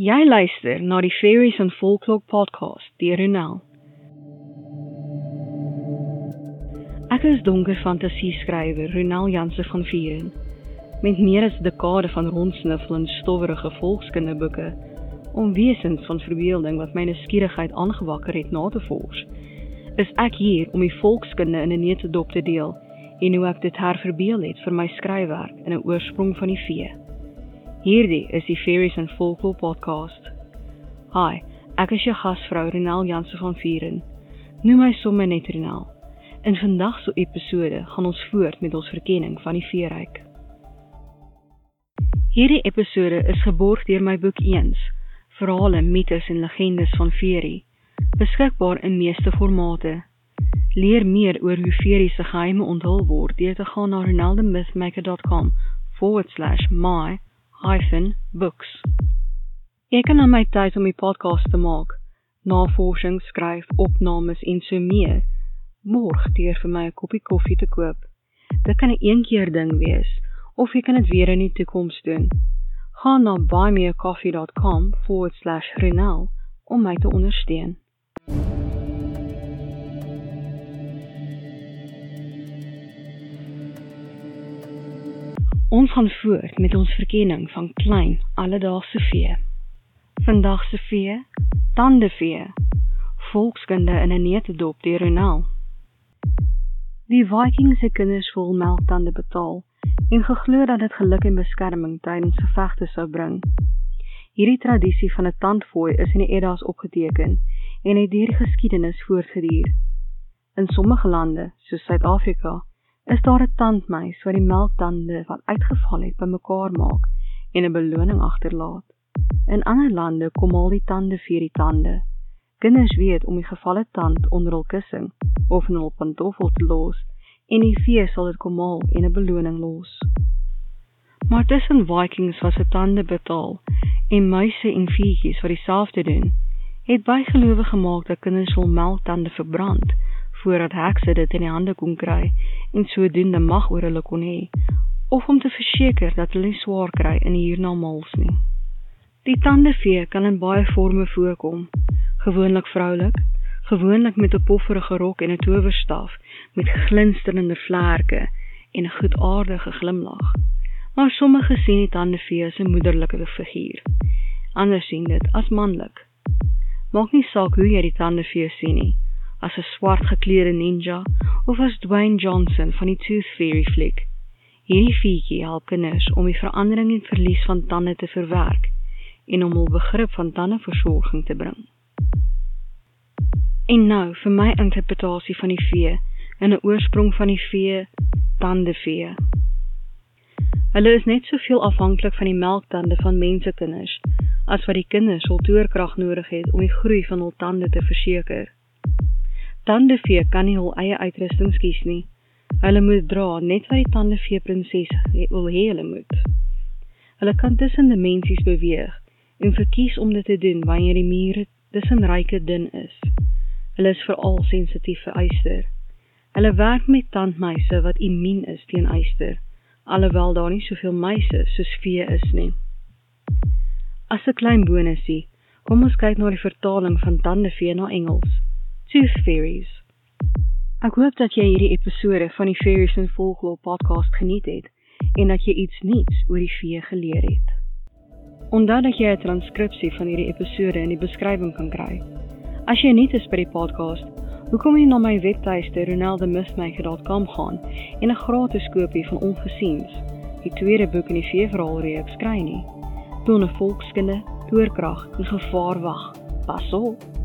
Jy luister na die Fairies and Folklore podcast deur Ronel. Ek is donker fantasie skrywer Ronel Jansen van Vieren. Met meer as dekade van rondsniffel in stowwerige volkskinderboeke om wesens van verbeelding wat my nuuskierigheid aangewakker het na te vors, is ek hier om die volkskinde in 'n neutedop te deel en hoe ek dit herverbeel het vir my skryfwerk in 'n oorsprong van die vee. Hierdie is die Fairies and Folklore podcast. Hi, ek is jou gasvrou Renel Jansen van Vieren. Noem my sommer net Renel. In vandag se episode gaan ons voort met ons verkenning van die veeryk. Hierdie episode is geborg deur my boek Eens: Verhale, mites en legendes van Fairy, beskikbaar in meeste formate. Leer meer oor hoe Fairy se geheime onthul word deur te gaan na roneldomythmaker.com/my hyphen books. Ek kan aan my tyd om die podcast te maak, navorsing skryf, opnames en so meer, borg deur vir my 'n koppie koffie te koop. Dit kan 'n een keer ding wees of jy kan dit weer in die toekoms doen. Gaan na buymeacoffee.com/renal om my te ondersteun. Ons gaan voort met ons verkenning van klein alledaagse vee. Vandag se vee, tandevee. Volkskunde in 'n neutedop deur Ronel. Die Vikings se kinders vol melktande betaal en geglo dat dit geluk en beskerming tydens gevegte sou bring. Hierdie tradisie van 'n tandfooi is in die Eddas opgeteken en het deur die geskiedenis voortgeduur. In sommige lande, soos Suid-Afrika, is daar 'n tandmeis wat die melktande wat uitgeval het bymekaar maak en 'n beloning agterlaat. In ander lande kom al die tande vir die tande. Kinders weet om die gevalle tand onder hul kussing of in hul pantoffel te los en die vee sal dit kom haal en 'n beloning los. Maar tussen Vikings was se tande betaal en muise en viertjies wat dieselfde doen, het baie gelowe gemaak dat kinders hul melktande verbrand voordat hekse dit in die hande kon kry en sodoende mag oor hulle kon hê of om te verseker dat hulle nie swaar kry in die hiernamaals nie. Die tandevee kan in baie forme voorkom, gewoonlik vroulik, gewoonlik met 'n pofferige rok en 'n towerstaf met glinsterende vlerke en 'n goedaardige glimlag. Maar sommige sien die tandevee as 'n moederlike figuur. Ander sien dit as manlik. Maak nie saak hoe jy die tandevee sien nie as 'n swart geklede ninja of as Dwayne Johnson van die Tooth Fairy fliek. Hierdie fietjie help kinders om die verandering en verlies van tande te verwerk en om hul begrip van tandeversorging te bring. En nou vir my interpretasie van die vee en 'n oorsprong van die vee, tandevee. Hulle is net soveel afhanklik van die melktande van mensekinders as wat die kinders hul toerkrag nodig het om die groei van hul tande te verseker. Tandevee kan nie hul eie uitrusting kies nie. Hulle moet dra net wat die tandevee prinses wil hê hulle moet. Hulle kan tussen dimensies beweeg en verkies om dit te doen wanneer die mure tussen ryke dun is. Hulle is veral sensitief vir yster. Hulle werk met tandmuise wat immuun is teen yster, alhoewel daar nie soveel muise soos vee is nie. As 'n klein bonusie, kom ons kyk na die vertaling van tandevee na Engels. Tooth Fairies. Ek hoop dat jy hierdie episode van die Fairies and Folklore podcast geniet het en dat jy iets nuuts oor die vee geleer het. Onthou dat jy 'n transkripsie van hierdie episode in die beskrywing kan kry. As jy nuut is by die podcast, hoekom nie na my webtuiste roneldomythmaker.com gaan en 'n gratis kopie van Ongesiens, die tweede boek in die veeverhaalreeks kry nie. Donne volkskinde, toorkrag en gevaar wag. Pas op.